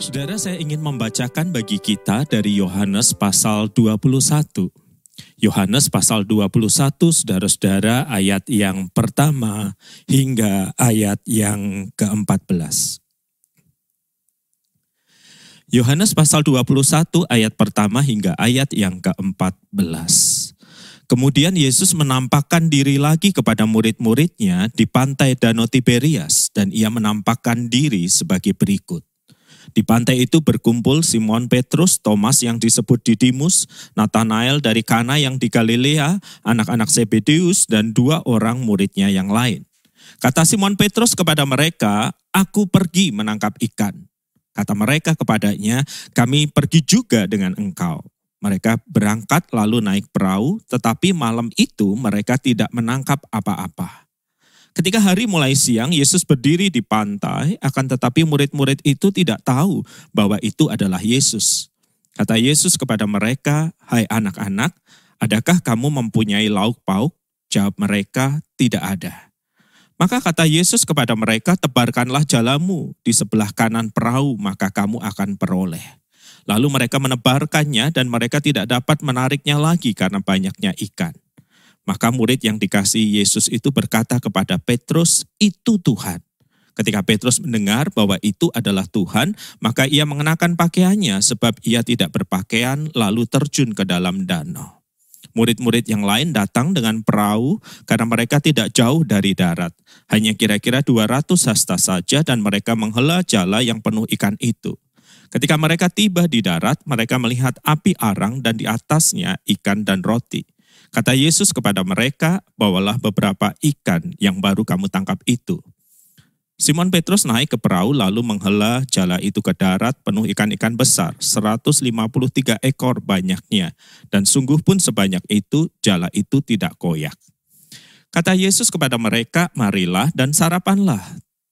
Saudara, saya ingin membacakan bagi kita dari Yohanes pasal 21. Yohanes pasal 21, saudara-saudara, ayat yang pertama hingga ayat yang ke-14. Yohanes pasal 21 ayat pertama hingga ayat yang ke-14. Kemudian Yesus menampakkan diri lagi kepada murid-muridnya di pantai Danau Tiberias dan ia menampakkan diri sebagai berikut. Di pantai itu berkumpul Simon Petrus, Thomas yang disebut Didimus, Nathanael dari Kana yang di Galilea, anak-anak Zebedeus, dan dua orang muridnya yang lain. Kata Simon Petrus kepada mereka, aku pergi menangkap ikan. Kata mereka kepadanya, kami pergi juga dengan engkau. Mereka berangkat lalu naik perahu, tetapi malam itu mereka tidak menangkap apa-apa. Ketika hari mulai siang, Yesus berdiri di pantai, akan tetapi murid-murid itu tidak tahu bahwa itu adalah Yesus. Kata Yesus kepada mereka, "Hai anak-anak, adakah kamu mempunyai lauk pauk?" Jawab mereka, "Tidak ada." Maka kata Yesus kepada mereka, "Tebarkanlah jalamu di sebelah kanan perahu, maka kamu akan peroleh." Lalu mereka menebarkannya dan mereka tidak dapat menariknya lagi karena banyaknya ikan. Maka murid yang dikasih Yesus itu berkata kepada Petrus, itu Tuhan. Ketika Petrus mendengar bahwa itu adalah Tuhan, maka ia mengenakan pakaiannya sebab ia tidak berpakaian lalu terjun ke dalam danau. Murid-murid yang lain datang dengan perahu karena mereka tidak jauh dari darat. Hanya kira-kira 200 hasta saja dan mereka menghela jala yang penuh ikan itu. Ketika mereka tiba di darat, mereka melihat api arang dan di atasnya ikan dan roti. Kata Yesus kepada mereka, bawalah beberapa ikan yang baru kamu tangkap itu. Simon Petrus naik ke perahu lalu menghela jala itu ke darat penuh ikan-ikan besar, 153 ekor banyaknya. Dan sungguh pun sebanyak itu, jala itu tidak koyak. Kata Yesus kepada mereka, marilah dan sarapanlah.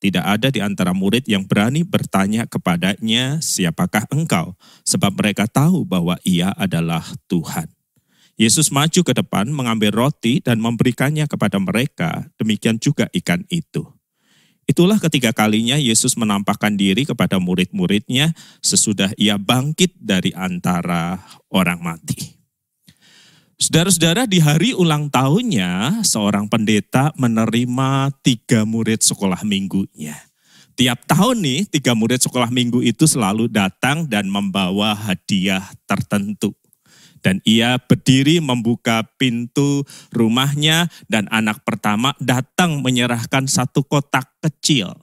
Tidak ada di antara murid yang berani bertanya kepadanya, siapakah engkau? Sebab mereka tahu bahwa ia adalah Tuhan. Yesus maju ke depan mengambil roti dan memberikannya kepada mereka, demikian juga ikan itu. Itulah ketiga kalinya Yesus menampakkan diri kepada murid-muridnya sesudah ia bangkit dari antara orang mati. Saudara-saudara, di hari ulang tahunnya, seorang pendeta menerima tiga murid sekolah minggunya. Tiap tahun nih, tiga murid sekolah minggu itu selalu datang dan membawa hadiah tertentu dan ia berdiri membuka pintu rumahnya dan anak pertama datang menyerahkan satu kotak kecil.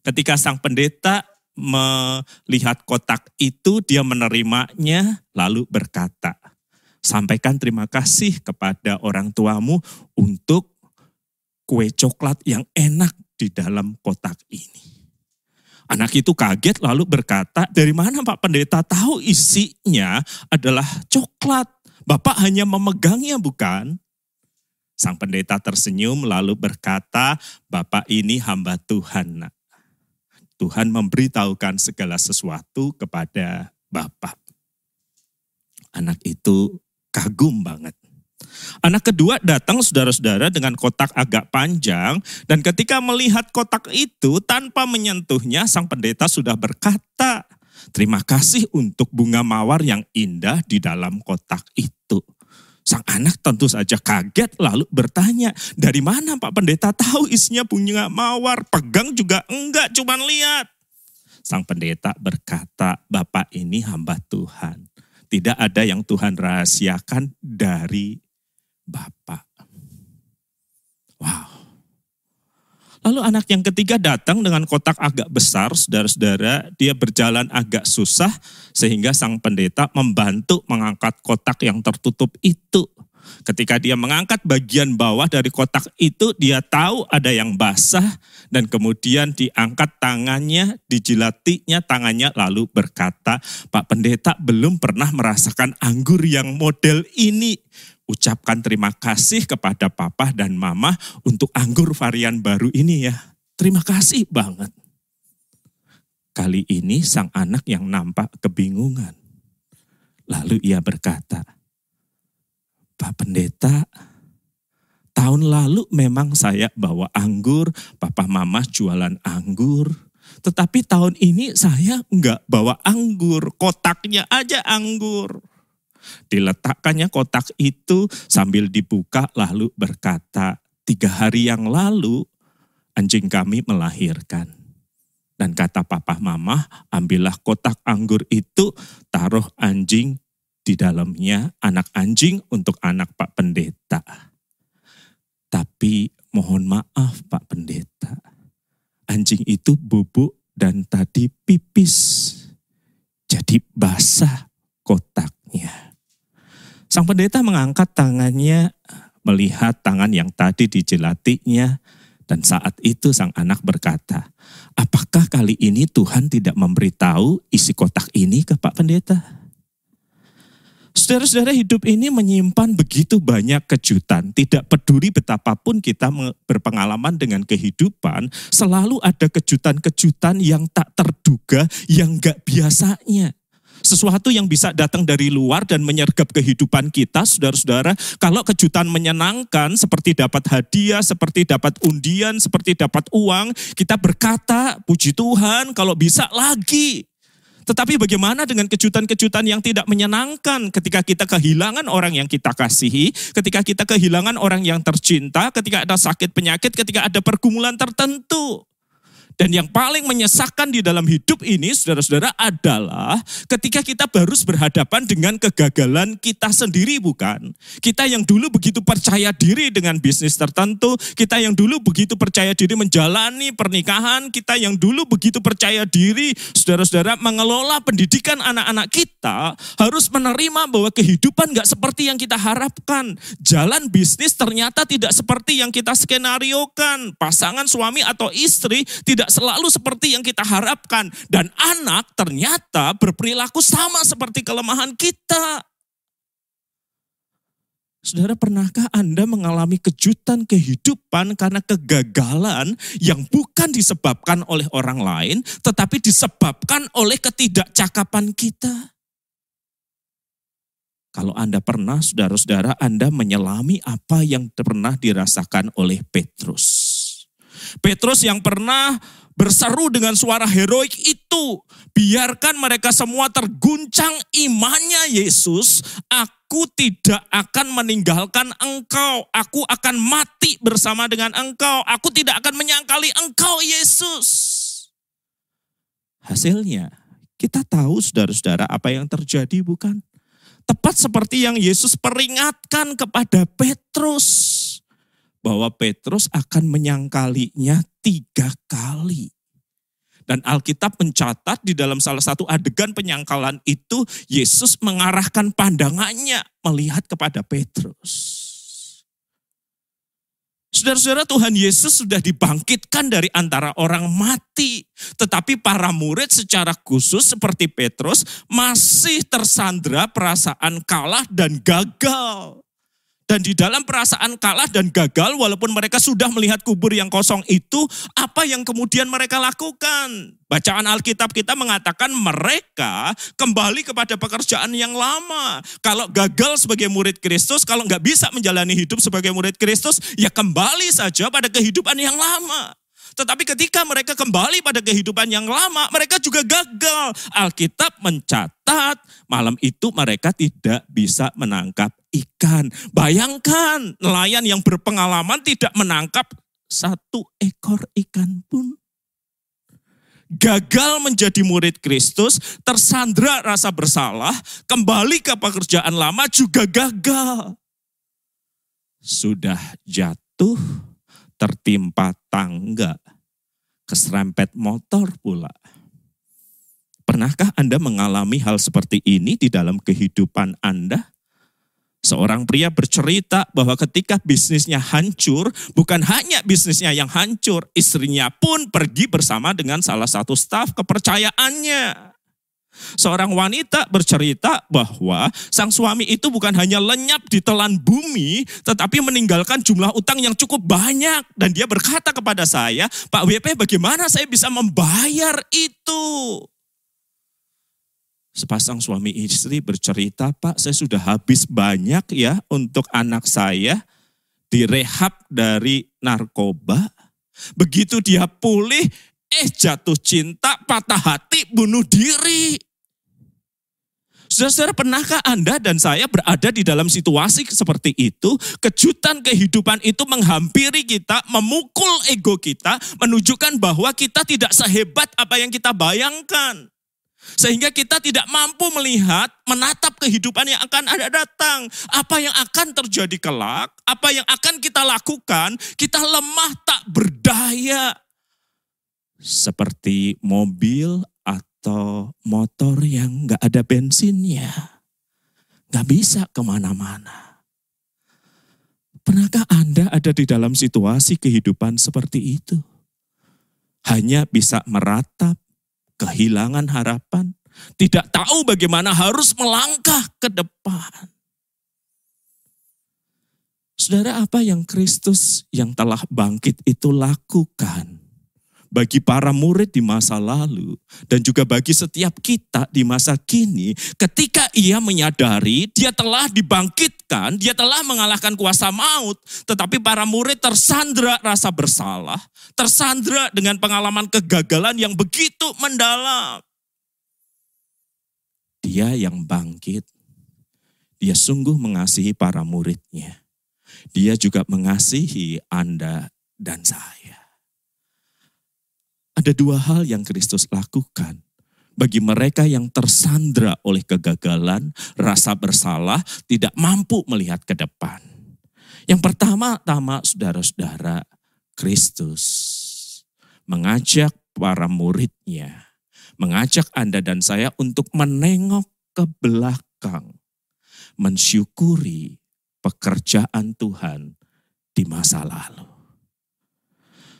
Ketika sang pendeta melihat kotak itu, dia menerimanya lalu berkata, sampaikan terima kasih kepada orang tuamu untuk kue coklat yang enak di dalam kotak ini. Anak itu kaget lalu berkata, dari mana Pak Pendeta tahu isinya adalah coklat? Bapak hanya memegangnya bukan? Sang pendeta tersenyum lalu berkata, Bapak ini hamba Tuhan. Nak. Tuhan memberitahukan segala sesuatu kepada Bapak. Anak itu kagum banget. Anak kedua datang saudara-saudara dengan kotak agak panjang dan ketika melihat kotak itu tanpa menyentuhnya sang pendeta sudah berkata, "Terima kasih untuk bunga mawar yang indah di dalam kotak itu." Sang anak tentu saja kaget lalu bertanya, "Dari mana Pak Pendeta tahu isinya bunga mawar? Pegang juga enggak, cuman lihat." Sang pendeta berkata, "Bapak ini hamba Tuhan. Tidak ada yang Tuhan rahasiakan dari Bapak. Wow. Lalu anak yang ketiga datang dengan kotak agak besar, saudara-saudara. Dia berjalan agak susah sehingga sang pendeta membantu mengangkat kotak yang tertutup itu. Ketika dia mengangkat bagian bawah dari kotak itu, dia tahu ada yang basah dan kemudian diangkat tangannya, dijilatinya tangannya lalu berkata, Pak Pendeta belum pernah merasakan anggur yang model ini ucapkan terima kasih kepada papa dan mama untuk anggur varian baru ini ya. Terima kasih banget. Kali ini sang anak yang nampak kebingungan. Lalu ia berkata, Pak Pendeta, tahun lalu memang saya bawa anggur, papa mama jualan anggur, Tetapi tahun ini saya enggak bawa anggur, kotaknya aja anggur. Diletakkannya kotak itu sambil dibuka lalu berkata, tiga hari yang lalu anjing kami melahirkan. Dan kata papa mama, ambillah kotak anggur itu, taruh anjing di dalamnya, anak anjing untuk anak Pak Pendeta. Tapi mohon maaf Pak Pendeta, anjing itu bubuk dan tadi pipis. Jadi basah kotaknya. Sang pendeta mengangkat tangannya melihat tangan yang tadi dijelatinya dan saat itu sang anak berkata, apakah kali ini Tuhan tidak memberitahu isi kotak ini ke Pak Pendeta? Saudara-saudara hidup ini menyimpan begitu banyak kejutan. Tidak peduli betapapun kita berpengalaman dengan kehidupan, selalu ada kejutan-kejutan yang tak terduga, yang gak biasanya. Sesuatu yang bisa datang dari luar dan menyergap kehidupan kita, saudara-saudara. Kalau kejutan menyenangkan, seperti dapat hadiah, seperti dapat undian, seperti dapat uang, kita berkata, puji Tuhan kalau bisa lagi. Tetapi bagaimana dengan kejutan-kejutan yang tidak menyenangkan ketika kita kehilangan orang yang kita kasihi, ketika kita kehilangan orang yang tercinta, ketika ada sakit penyakit, ketika ada pergumulan tertentu. Dan yang paling menyesakkan di dalam hidup ini, saudara-saudara, adalah ketika kita harus berhadapan dengan kegagalan kita sendiri, bukan? Kita yang dulu begitu percaya diri dengan bisnis tertentu, kita yang dulu begitu percaya diri menjalani pernikahan, kita yang dulu begitu percaya diri, saudara-saudara, mengelola pendidikan anak-anak kita, harus menerima bahwa kehidupan gak seperti yang kita harapkan. Jalan bisnis ternyata tidak seperti yang kita skenariokan. Pasangan suami atau istri tidak selalu seperti yang kita harapkan. Dan anak ternyata berperilaku sama seperti kelemahan kita. Saudara, pernahkah Anda mengalami kejutan kehidupan karena kegagalan yang bukan disebabkan oleh orang lain, tetapi disebabkan oleh ketidakcakapan kita? Kalau Anda pernah, saudara-saudara, Anda menyelami apa yang pernah dirasakan oleh Petrus. Petrus yang pernah berseru dengan suara heroik itu. Biarkan mereka semua terguncang imannya Yesus. Aku tidak akan meninggalkan engkau. Aku akan mati bersama dengan engkau. Aku tidak akan menyangkali engkau Yesus. Hasilnya kita tahu saudara-saudara apa yang terjadi bukan? Tepat seperti yang Yesus peringatkan kepada Petrus bahwa Petrus akan menyangkalinya tiga kali. Dan Alkitab mencatat di dalam salah satu adegan penyangkalan itu, Yesus mengarahkan pandangannya melihat kepada Petrus. Saudara-saudara Tuhan Yesus sudah dibangkitkan dari antara orang mati. Tetapi para murid secara khusus seperti Petrus masih tersandra perasaan kalah dan gagal. Dan di dalam perasaan kalah dan gagal, walaupun mereka sudah melihat kubur yang kosong itu, apa yang kemudian mereka lakukan? Bacaan Alkitab kita mengatakan mereka kembali kepada pekerjaan yang lama. Kalau gagal sebagai murid Kristus, kalau nggak bisa menjalani hidup sebagai murid Kristus, ya kembali saja pada kehidupan yang lama. Tetapi ketika mereka kembali pada kehidupan yang lama, mereka juga gagal. Alkitab mencatat malam itu mereka tidak bisa menangkap ikan. Bayangkan nelayan yang berpengalaman tidak menangkap satu ekor ikan pun. Gagal menjadi murid Kristus, tersandra rasa bersalah, kembali ke pekerjaan lama juga gagal. Sudah jatuh, tertimpa tangga, keserempet motor pula. Pernahkah Anda mengalami hal seperti ini di dalam kehidupan Anda? Seorang pria bercerita bahwa ketika bisnisnya hancur, bukan hanya bisnisnya yang hancur, istrinya pun pergi bersama dengan salah satu staf kepercayaannya. Seorang wanita bercerita bahwa sang suami itu bukan hanya lenyap di telan bumi, tetapi meninggalkan jumlah utang yang cukup banyak. Dan dia berkata kepada saya, Pak WP bagaimana saya bisa membayar itu? Sepasang suami istri bercerita, Pak saya sudah habis banyak ya untuk anak saya direhab dari narkoba. Begitu dia pulih, eh jatuh cinta, patah hati, bunuh diri. Saudara-saudara, pernahkah Anda dan saya berada di dalam situasi seperti itu? Kejutan kehidupan itu menghampiri kita, memukul ego kita, menunjukkan bahwa kita tidak sehebat apa yang kita bayangkan. Sehingga kita tidak mampu melihat, menatap kehidupan yang akan ada datang. Apa yang akan terjadi kelak, apa yang akan kita lakukan, kita lemah tak berdaya. Seperti mobil atau motor yang nggak ada bensinnya. Nggak bisa ke mana-mana. Pernahkah Anda ada di dalam situasi kehidupan seperti itu? Hanya bisa meratap, kehilangan harapan, tidak tahu bagaimana harus melangkah ke depan. Saudara, apa yang Kristus yang telah bangkit itu lakukan? Bagi para murid di masa lalu dan juga bagi setiap kita di masa kini ketika ia menyadari dia telah dibangkitkan, dia telah mengalahkan kuasa maut, tetapi para murid tersandra rasa bersalah, tersandra dengan pengalaman kegagalan yang begitu mendalam. Dia yang bangkit, dia sungguh mengasihi para muridnya. Dia juga mengasihi Anda dan saya. Ada dua hal yang Kristus lakukan. Bagi mereka yang tersandra oleh kegagalan, rasa bersalah, tidak mampu melihat ke depan. Yang pertama-tama saudara-saudara, Kristus mengajak para muridnya, mengajak Anda dan saya untuk menengok ke belakang, mensyukuri pekerjaan Tuhan di masa lalu.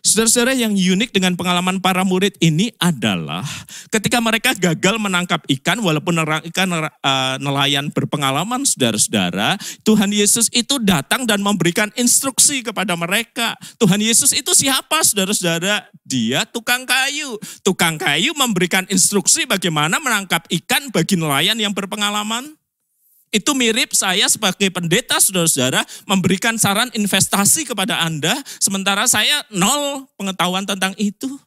Saudara-saudara yang unik dengan pengalaman para murid ini adalah ketika mereka gagal menangkap ikan, walaupun ikan uh, nelayan berpengalaman, saudara-saudara, Tuhan Yesus itu datang dan memberikan instruksi kepada mereka. Tuhan Yesus itu siapa, saudara-saudara? Dia tukang kayu. Tukang kayu memberikan instruksi bagaimana menangkap ikan bagi nelayan yang berpengalaman. Itu mirip saya sebagai pendeta saudara-saudara memberikan saran investasi kepada Anda, sementara saya nol pengetahuan tentang itu.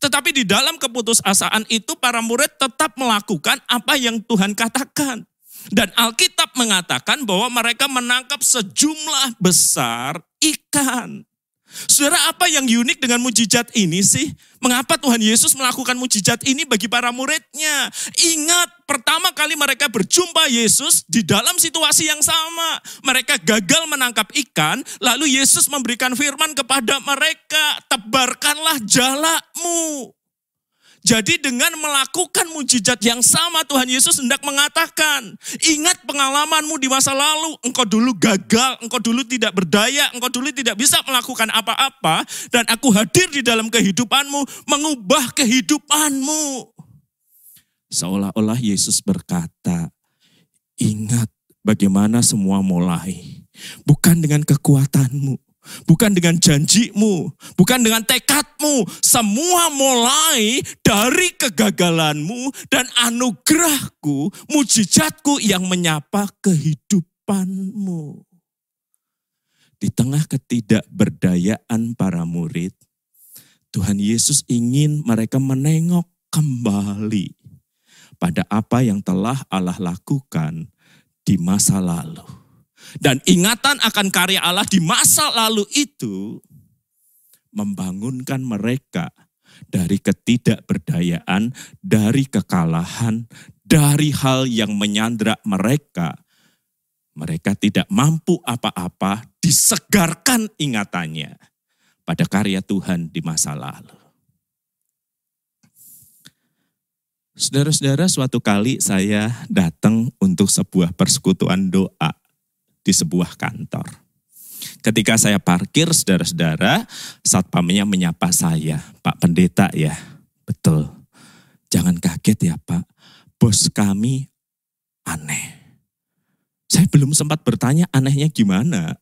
Tetapi di dalam keputusasaan itu para murid tetap melakukan apa yang Tuhan katakan. Dan Alkitab mengatakan bahwa mereka menangkap sejumlah besar ikan. Saudara, apa yang unik dengan mujizat ini sih? Mengapa Tuhan Yesus melakukan mujizat ini bagi para muridnya? Ingat, pertama kali mereka berjumpa Yesus di dalam situasi yang sama. Mereka gagal menangkap ikan, lalu Yesus memberikan firman kepada mereka, tebarkanlah jalamu. Jadi dengan melakukan mujizat yang sama Tuhan Yesus hendak mengatakan, ingat pengalamanmu di masa lalu, engkau dulu gagal, engkau dulu tidak berdaya, engkau dulu tidak bisa melakukan apa-apa, dan aku hadir di dalam kehidupanmu, mengubah kehidupanmu. Seolah-olah Yesus berkata, ingat bagaimana semua mulai, bukan dengan kekuatanmu, Bukan dengan janjimu, bukan dengan tekadmu. Semua mulai dari kegagalanmu dan anugerahku, mujizatku yang menyapa kehidupanmu. Di tengah ketidakberdayaan para murid, Tuhan Yesus ingin mereka menengok kembali pada apa yang telah Allah lakukan di masa lalu dan ingatan akan karya Allah di masa lalu itu membangunkan mereka dari ketidakberdayaan, dari kekalahan, dari hal yang menyandra mereka. Mereka tidak mampu apa-apa, disegarkan ingatannya pada karya Tuhan di masa lalu. Saudara-saudara, suatu kali saya datang untuk sebuah persekutuan doa di sebuah kantor. Ketika saya parkir, saudara-saudara, satpamnya menyapa saya, Pak Pendeta ya, betul. Jangan kaget ya Pak, bos kami aneh. Saya belum sempat bertanya anehnya gimana.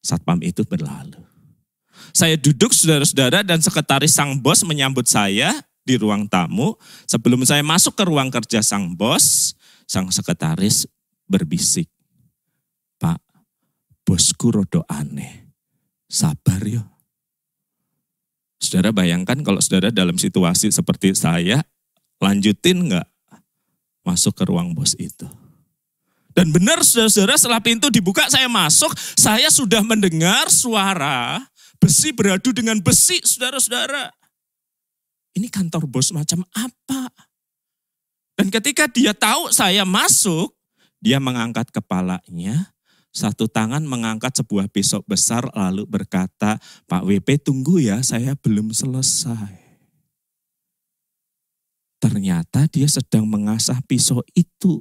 Satpam itu berlalu. Saya duduk saudara-saudara dan sekretaris sang bos menyambut saya di ruang tamu. Sebelum saya masuk ke ruang kerja sang bos, sang sekretaris berbisik bosku rodo aneh. Sabar yo. Saudara bayangkan kalau saudara dalam situasi seperti saya, lanjutin nggak masuk ke ruang bos itu? Dan benar saudara-saudara setelah pintu dibuka saya masuk, saya sudah mendengar suara besi beradu dengan besi saudara-saudara. Ini kantor bos macam apa? Dan ketika dia tahu saya masuk, dia mengangkat kepalanya, satu tangan mengangkat sebuah pisau besar lalu berkata, Pak WP tunggu ya, saya belum selesai. Ternyata dia sedang mengasah pisau itu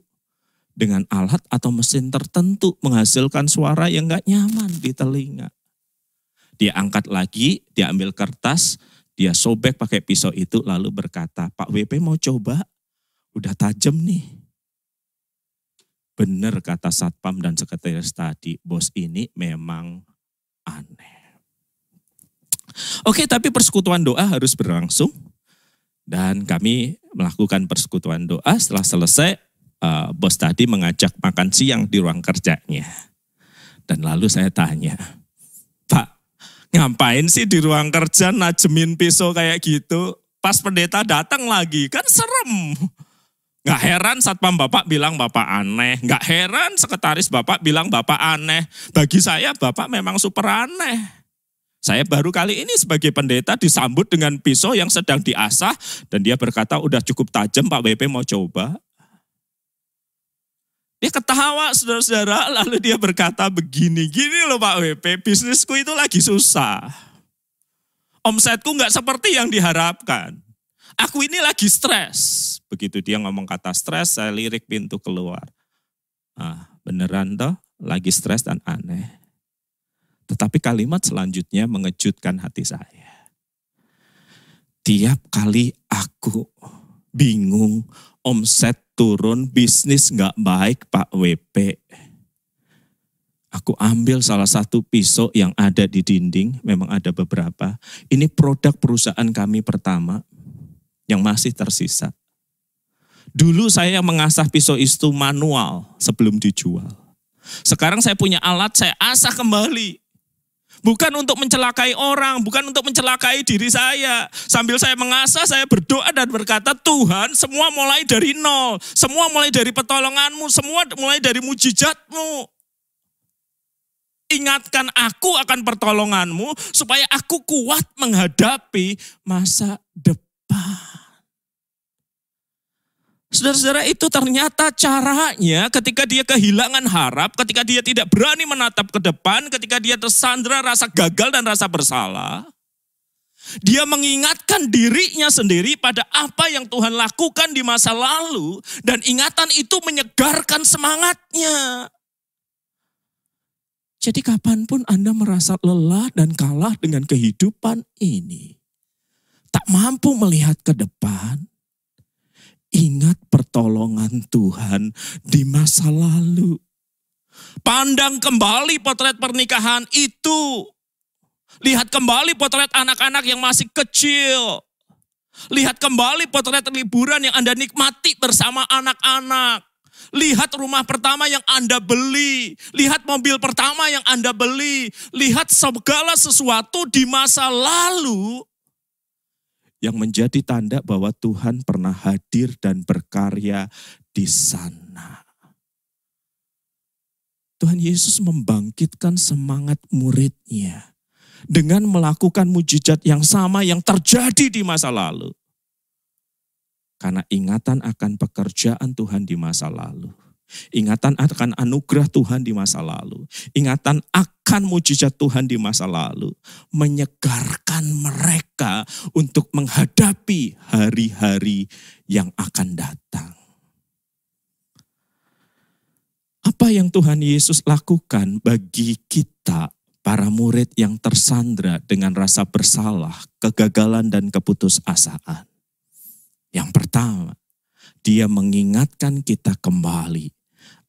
dengan alat atau mesin tertentu menghasilkan suara yang gak nyaman di telinga. Dia angkat lagi, dia ambil kertas, dia sobek pakai pisau itu lalu berkata, Pak WP mau coba? Udah tajam nih. Benar kata Satpam dan Sekretaris tadi, bos ini memang aneh. Oke, tapi persekutuan doa harus berlangsung. Dan kami melakukan persekutuan doa setelah selesai, uh, bos tadi mengajak makan siang di ruang kerjanya. Dan lalu saya tanya, Pak, ngapain sih di ruang kerja najemin pisau kayak gitu? Pas pendeta datang lagi, kan serem. Gak heran satpam bapak bilang bapak aneh. Gak heran sekretaris bapak bilang bapak aneh. Bagi saya bapak memang super aneh. Saya baru kali ini sebagai pendeta disambut dengan pisau yang sedang diasah. Dan dia berkata udah cukup tajam Pak WP mau coba. Dia ketawa saudara-saudara lalu dia berkata begini. Gini loh Pak WP bisnisku itu lagi susah. Omsetku gak seperti yang diharapkan. Aku ini lagi stres. Begitu dia ngomong kata stres, saya lirik pintu keluar. Ah, beneran toh, lagi stres dan aneh. Tetapi kalimat selanjutnya mengejutkan hati saya. Tiap kali aku bingung, omset turun, bisnis nggak baik Pak WP. Aku ambil salah satu pisau yang ada di dinding, memang ada beberapa. Ini produk perusahaan kami pertama yang masih tersisa. Dulu saya mengasah pisau itu manual sebelum dijual. Sekarang saya punya alat, saya asah kembali. Bukan untuk mencelakai orang, bukan untuk mencelakai diri saya. Sambil saya mengasah, saya berdoa dan berkata, Tuhan semua mulai dari nol. Semua mulai dari pertolonganmu, semua mulai dari mujizatmu. Ingatkan aku akan pertolonganmu supaya aku kuat menghadapi masa depan. Saudara-saudara itu ternyata caranya ketika dia kehilangan harap, ketika dia tidak berani menatap ke depan, ketika dia tersandra rasa gagal dan rasa bersalah. Dia mengingatkan dirinya sendiri pada apa yang Tuhan lakukan di masa lalu dan ingatan itu menyegarkan semangatnya. Jadi kapan pun Anda merasa lelah dan kalah dengan kehidupan ini, tak mampu melihat ke depan, Ingat pertolongan Tuhan di masa lalu. Pandang kembali potret pernikahan itu. Lihat kembali potret anak-anak yang masih kecil. Lihat kembali potret liburan yang Anda nikmati bersama anak-anak. Lihat rumah pertama yang Anda beli. Lihat mobil pertama yang Anda beli. Lihat segala sesuatu di masa lalu yang menjadi tanda bahwa Tuhan pernah hadir dan berkarya di sana. Tuhan Yesus membangkitkan semangat muridnya dengan melakukan mujizat yang sama yang terjadi di masa lalu. Karena ingatan akan pekerjaan Tuhan di masa lalu Ingatan akan anugerah Tuhan di masa lalu. Ingatan akan mujizat Tuhan di masa lalu. Menyegarkan mereka untuk menghadapi hari-hari yang akan datang. Apa yang Tuhan Yesus lakukan bagi kita, para murid yang tersandra dengan rasa bersalah, kegagalan, dan keputusasaan? Yang pertama, dia mengingatkan kita kembali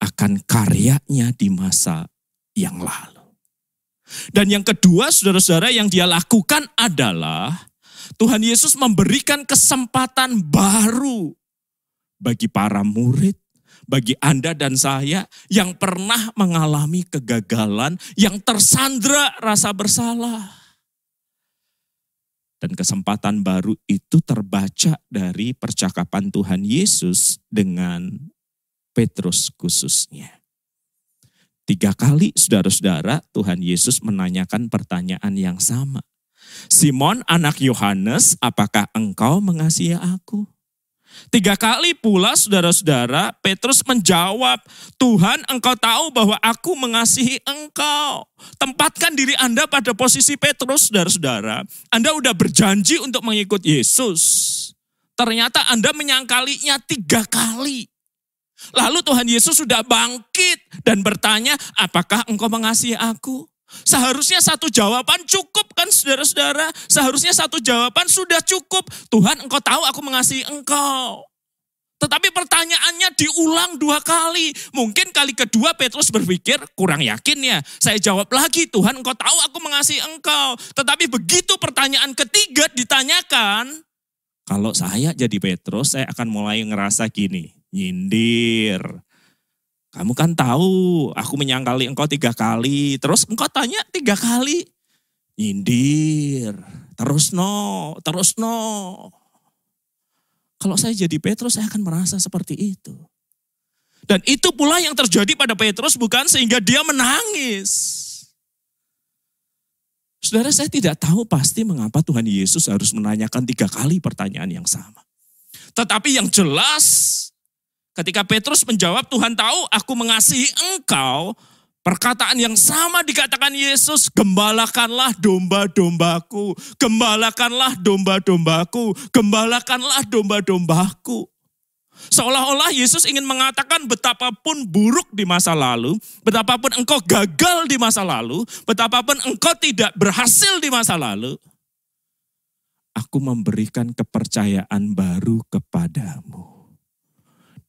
akan karyanya di masa yang lalu. Dan yang kedua, saudara-saudara, yang dia lakukan adalah Tuhan Yesus memberikan kesempatan baru bagi para murid, bagi Anda dan saya yang pernah mengalami kegagalan, yang tersandra rasa bersalah. Dan kesempatan baru itu terbaca dari percakapan Tuhan Yesus dengan Petrus khususnya. Tiga kali saudara-saudara Tuhan Yesus menanyakan pertanyaan yang sama. Simon anak Yohanes, apakah engkau mengasihi aku? Tiga kali pula saudara-saudara Petrus menjawab, Tuhan engkau tahu bahwa aku mengasihi engkau. Tempatkan diri Anda pada posisi Petrus saudara-saudara. Anda udah berjanji untuk mengikut Yesus. Ternyata Anda menyangkalinya tiga kali. Lalu Tuhan Yesus sudah bangkit dan bertanya, apakah engkau mengasihi aku? Seharusnya satu jawaban cukup kan saudara-saudara. Seharusnya satu jawaban sudah cukup. Tuhan engkau tahu aku mengasihi engkau. Tetapi pertanyaannya diulang dua kali. Mungkin kali kedua Petrus berpikir kurang yakin ya. Saya jawab lagi Tuhan engkau tahu aku mengasihi engkau. Tetapi begitu pertanyaan ketiga ditanyakan. Kalau saya jadi Petrus saya akan mulai ngerasa gini nyindir. Kamu kan tahu, aku menyangkali engkau tiga kali. Terus engkau tanya tiga kali. Nyindir. Terus no, terus no. Kalau saya jadi Petrus, saya akan merasa seperti itu. Dan itu pula yang terjadi pada Petrus bukan sehingga dia menangis. Saudara saya tidak tahu pasti mengapa Tuhan Yesus harus menanyakan tiga kali pertanyaan yang sama. Tetapi yang jelas Ketika Petrus menjawab, Tuhan tahu aku mengasihi engkau, Perkataan yang sama dikatakan Yesus, gembalakanlah domba-dombaku, gembalakanlah domba-dombaku, gembalakanlah domba-dombaku. Seolah-olah Yesus ingin mengatakan betapapun buruk di masa lalu, betapapun engkau gagal di masa lalu, betapapun engkau tidak berhasil di masa lalu, aku memberikan kepercayaan baru kepadamu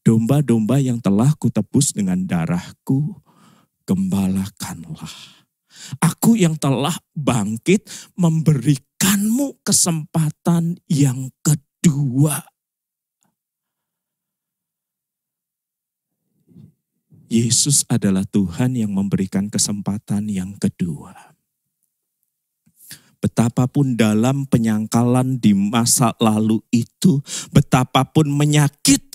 domba-domba yang telah kutebus dengan darahku, gembalakanlah. Aku yang telah bangkit memberikanmu kesempatan yang kedua. Yesus adalah Tuhan yang memberikan kesempatan yang kedua. Betapapun dalam penyangkalan di masa lalu itu, betapapun menyakitkan,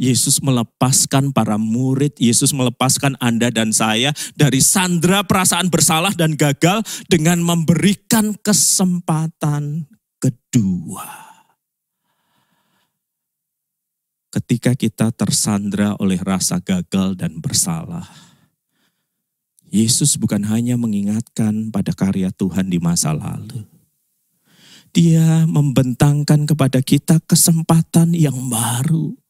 Yesus melepaskan para murid, Yesus melepaskan Anda dan saya dari sandra perasaan bersalah dan gagal dengan memberikan kesempatan kedua. Ketika kita tersandra oleh rasa gagal dan bersalah, Yesus bukan hanya mengingatkan pada karya Tuhan di masa lalu. Dia membentangkan kepada kita kesempatan yang baru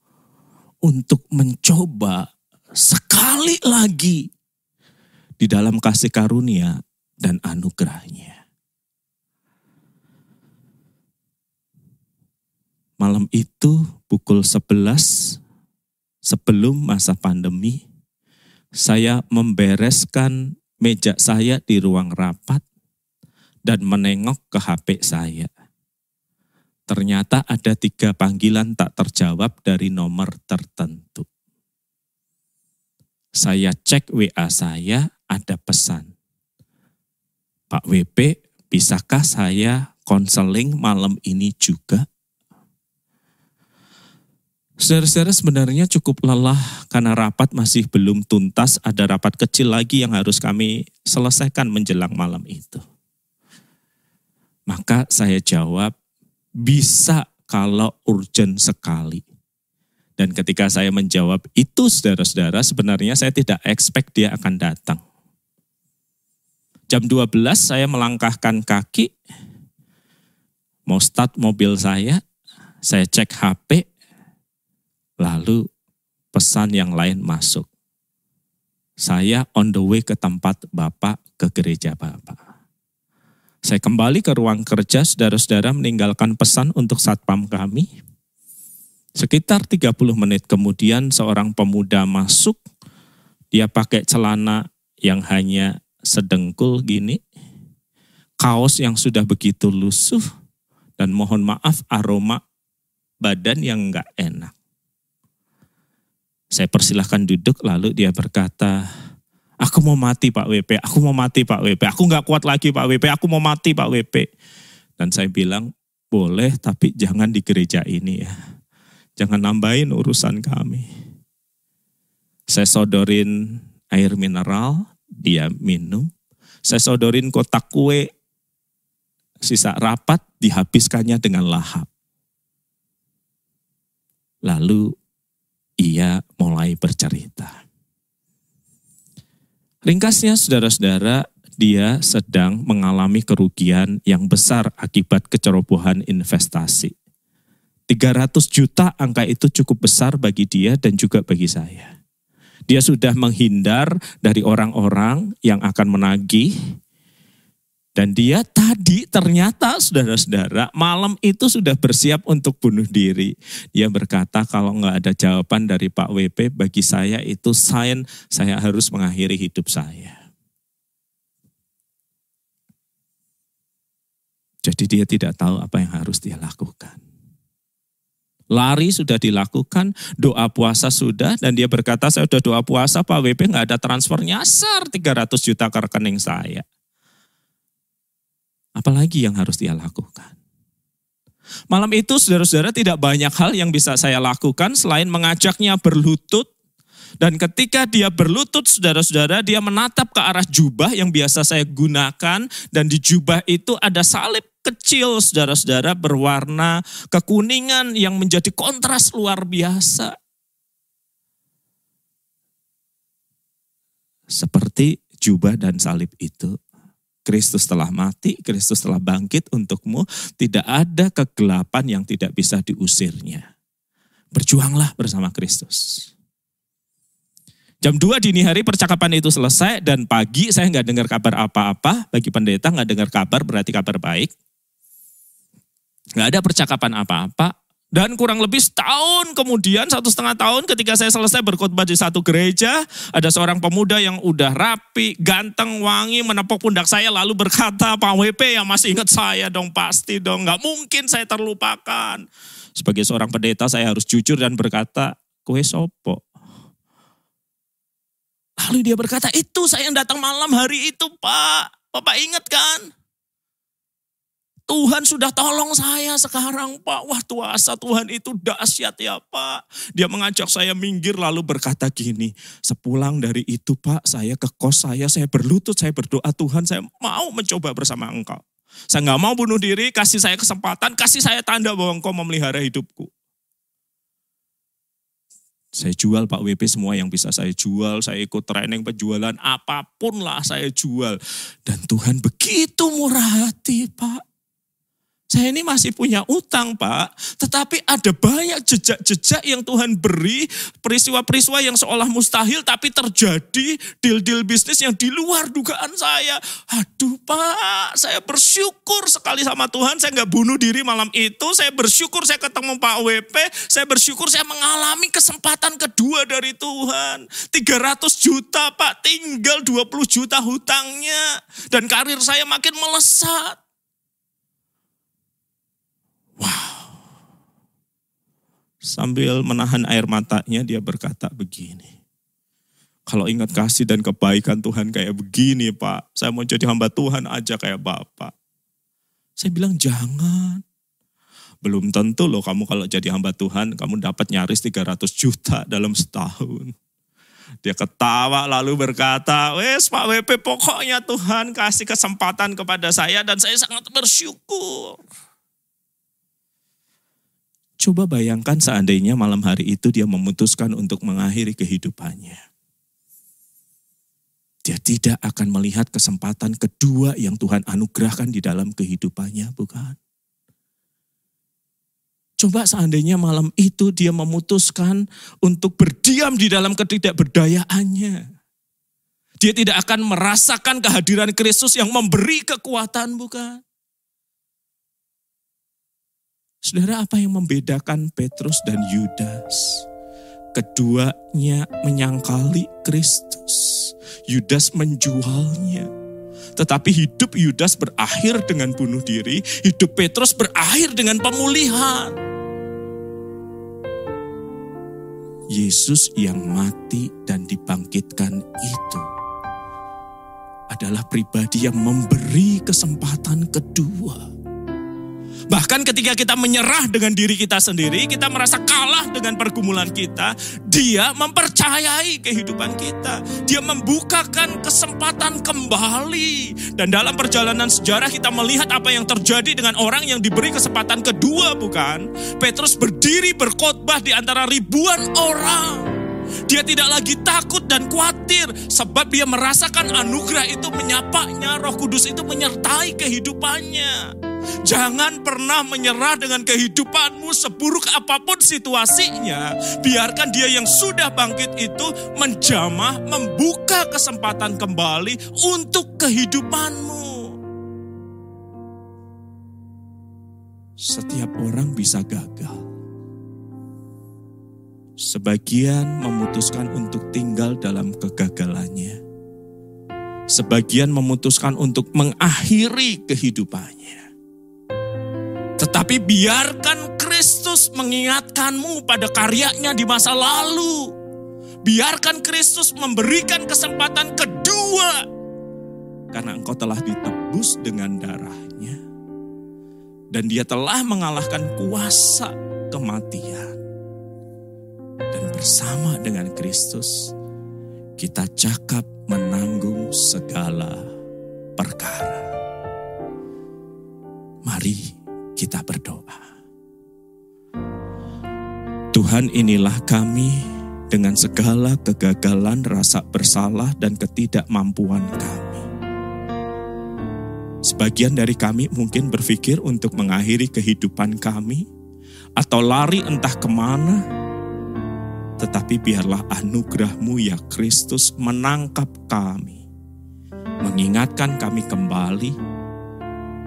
untuk mencoba sekali lagi di dalam kasih karunia dan anugerahnya. Malam itu pukul 11 sebelum masa pandemi, saya membereskan meja saya di ruang rapat dan menengok ke HP saya ternyata ada tiga panggilan tak terjawab dari nomor tertentu. Saya cek WA saya, ada pesan. Pak WP, bisakah saya konseling malam ini juga? Saudara-saudara sebenarnya cukup lelah karena rapat masih belum tuntas, ada rapat kecil lagi yang harus kami selesaikan menjelang malam itu. Maka saya jawab, bisa kalau urgent sekali. Dan ketika saya menjawab itu saudara-saudara, sebenarnya saya tidak expect dia akan datang. Jam 12 saya melangkahkan kaki, mau start mobil saya, saya cek HP, lalu pesan yang lain masuk. Saya on the way ke tempat Bapak, ke gereja Bapak. Saya kembali ke ruang kerja, saudara-saudara meninggalkan pesan untuk satpam kami. Sekitar 30 menit kemudian seorang pemuda masuk, dia pakai celana yang hanya sedengkul gini, kaos yang sudah begitu lusuh, dan mohon maaf aroma badan yang enggak enak. Saya persilahkan duduk lalu dia berkata, Aku mau mati Pak WP, aku mau mati Pak WP, aku nggak kuat lagi Pak WP, aku mau mati Pak WP. Dan saya bilang, boleh tapi jangan di gereja ini ya. Jangan nambahin urusan kami. Saya sodorin air mineral, dia minum. Saya sodorin kotak kue, sisa rapat dihabiskannya dengan lahap. Lalu ia mulai bercerita. Ringkasnya saudara-saudara, dia sedang mengalami kerugian yang besar akibat kecerobohan investasi. 300 juta angka itu cukup besar bagi dia dan juga bagi saya. Dia sudah menghindar dari orang-orang yang akan menagih, dan dia tadi ternyata saudara-saudara malam itu sudah bersiap untuk bunuh diri. Dia berkata kalau nggak ada jawaban dari Pak WP bagi saya itu sign saya harus mengakhiri hidup saya. Jadi dia tidak tahu apa yang harus dia lakukan. Lari sudah dilakukan, doa puasa sudah, dan dia berkata saya sudah doa puasa Pak WP nggak ada transfer nyasar 300 juta ke rekening saya. Apalagi yang harus dia lakukan? Malam itu saudara-saudara tidak banyak hal yang bisa saya lakukan selain mengajaknya berlutut. Dan ketika dia berlutut saudara-saudara dia menatap ke arah jubah yang biasa saya gunakan. Dan di jubah itu ada salib kecil saudara-saudara berwarna kekuningan yang menjadi kontras luar biasa. Seperti jubah dan salib itu Kristus telah mati, Kristus telah bangkit untukmu. Tidak ada kegelapan yang tidak bisa diusirnya. Berjuanglah bersama Kristus. Jam 2 dini hari percakapan itu selesai dan pagi saya nggak dengar kabar apa-apa. Bagi pendeta nggak dengar kabar berarti kabar baik. Nggak ada percakapan apa-apa. Dan kurang lebih setahun kemudian, satu setengah tahun ketika saya selesai berkhotbah di satu gereja, ada seorang pemuda yang udah rapi, ganteng, wangi, menepuk pundak saya lalu berkata, Pak WP yang masih ingat saya dong, pasti dong, nggak mungkin saya terlupakan. Sebagai seorang pendeta saya harus jujur dan berkata, kue sopo. Lalu dia berkata, itu saya yang datang malam hari itu Pak, Bapak ingat kan? Tuhan sudah tolong saya sekarang Pak. Wah tuasa Tuhan itu dahsyat ya Pak. Dia mengajak saya minggir lalu berkata gini. Sepulang dari itu Pak saya ke kos saya, saya berlutut, saya berdoa Tuhan saya mau mencoba bersama engkau. Saya nggak mau bunuh diri, kasih saya kesempatan, kasih saya tanda bahwa engkau memelihara hidupku. Saya jual Pak WP semua yang bisa saya jual, saya ikut training penjualan, apa pun lah saya jual. Dan Tuhan begitu murah hati Pak. Saya ini masih punya utang Pak, tetapi ada banyak jejak-jejak yang Tuhan beri, peristiwa-peristiwa yang seolah mustahil tapi terjadi, deal-deal bisnis yang di luar dugaan saya. Aduh Pak, saya bersyukur sekali sama Tuhan, saya nggak bunuh diri malam itu, saya bersyukur saya ketemu Pak WP, saya bersyukur saya mengalami kesempatan kedua dari Tuhan. 300 juta Pak, tinggal 20 juta hutangnya. Dan karir saya makin melesat. Wow. Sambil menahan air matanya dia berkata begini. Kalau ingat kasih dan kebaikan Tuhan kayak begini Pak, saya mau jadi hamba Tuhan aja kayak Bapak. Saya bilang jangan. Belum tentu loh kamu kalau jadi hamba Tuhan, kamu dapat nyaris 300 juta dalam setahun. Dia ketawa lalu berkata, wes Pak WP pokoknya Tuhan kasih kesempatan kepada saya dan saya sangat bersyukur. Coba bayangkan seandainya malam hari itu dia memutuskan untuk mengakhiri kehidupannya. Dia tidak akan melihat kesempatan kedua yang Tuhan anugerahkan di dalam kehidupannya, bukan? Coba seandainya malam itu dia memutuskan untuk berdiam di dalam ketidakberdayaannya. Dia tidak akan merasakan kehadiran Kristus yang memberi kekuatan, bukan? Saudara, apa yang membedakan Petrus dan Yudas? Keduanya menyangkali Kristus. Yudas menjualnya. Tetapi hidup Yudas berakhir dengan bunuh diri, hidup Petrus berakhir dengan pemulihan. Yesus yang mati dan dibangkitkan itu adalah pribadi yang memberi kesempatan kedua. Bahkan ketika kita menyerah dengan diri kita sendiri, kita merasa kalah dengan pergumulan kita, dia mempercayai kehidupan kita. Dia membukakan kesempatan kembali. Dan dalam perjalanan sejarah kita melihat apa yang terjadi dengan orang yang diberi kesempatan kedua bukan? Petrus berdiri berkhotbah di antara ribuan orang. Dia tidak lagi takut dan khawatir sebab dia merasakan anugerah itu menyapanya, Roh Kudus itu menyertai kehidupannya. Jangan pernah menyerah dengan kehidupanmu seburuk apa pun situasinya. Biarkan dia yang sudah bangkit itu menjamah, membuka kesempatan kembali untuk kehidupanmu. Setiap orang bisa gagal. Sebagian memutuskan untuk tinggal dalam kegagalannya. Sebagian memutuskan untuk mengakhiri kehidupannya tetapi biarkan Kristus mengingatkanmu pada karyanya di masa lalu. Biarkan Kristus memberikan kesempatan kedua. Karena engkau telah ditebus dengan darahnya. Dan dia telah mengalahkan kuasa kematian. Dan bersama dengan Kristus, kita cakap menanggung segala perkara. Mari kita berdoa. Tuhan inilah kami dengan segala kegagalan, rasa bersalah, dan ketidakmampuan kami. Sebagian dari kami mungkin berpikir untuk mengakhiri kehidupan kami, atau lari entah ke mana, tetapi biarlah anugerahmu ya Kristus menangkap kami, mengingatkan kami kembali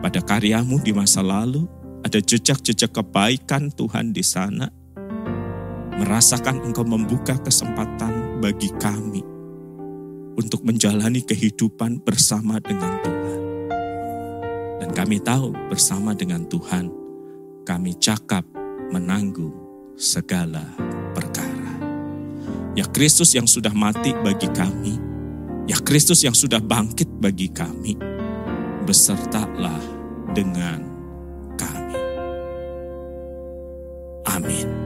pada karyamu di masa lalu, ada jejak-jejak kebaikan Tuhan di sana. Merasakan engkau membuka kesempatan bagi kami untuk menjalani kehidupan bersama dengan Tuhan. Dan kami tahu bersama dengan Tuhan, kami cakap menanggung segala perkara. Ya Kristus yang sudah mati bagi kami, ya Kristus yang sudah bangkit bagi kami, besertalah dengan Amen.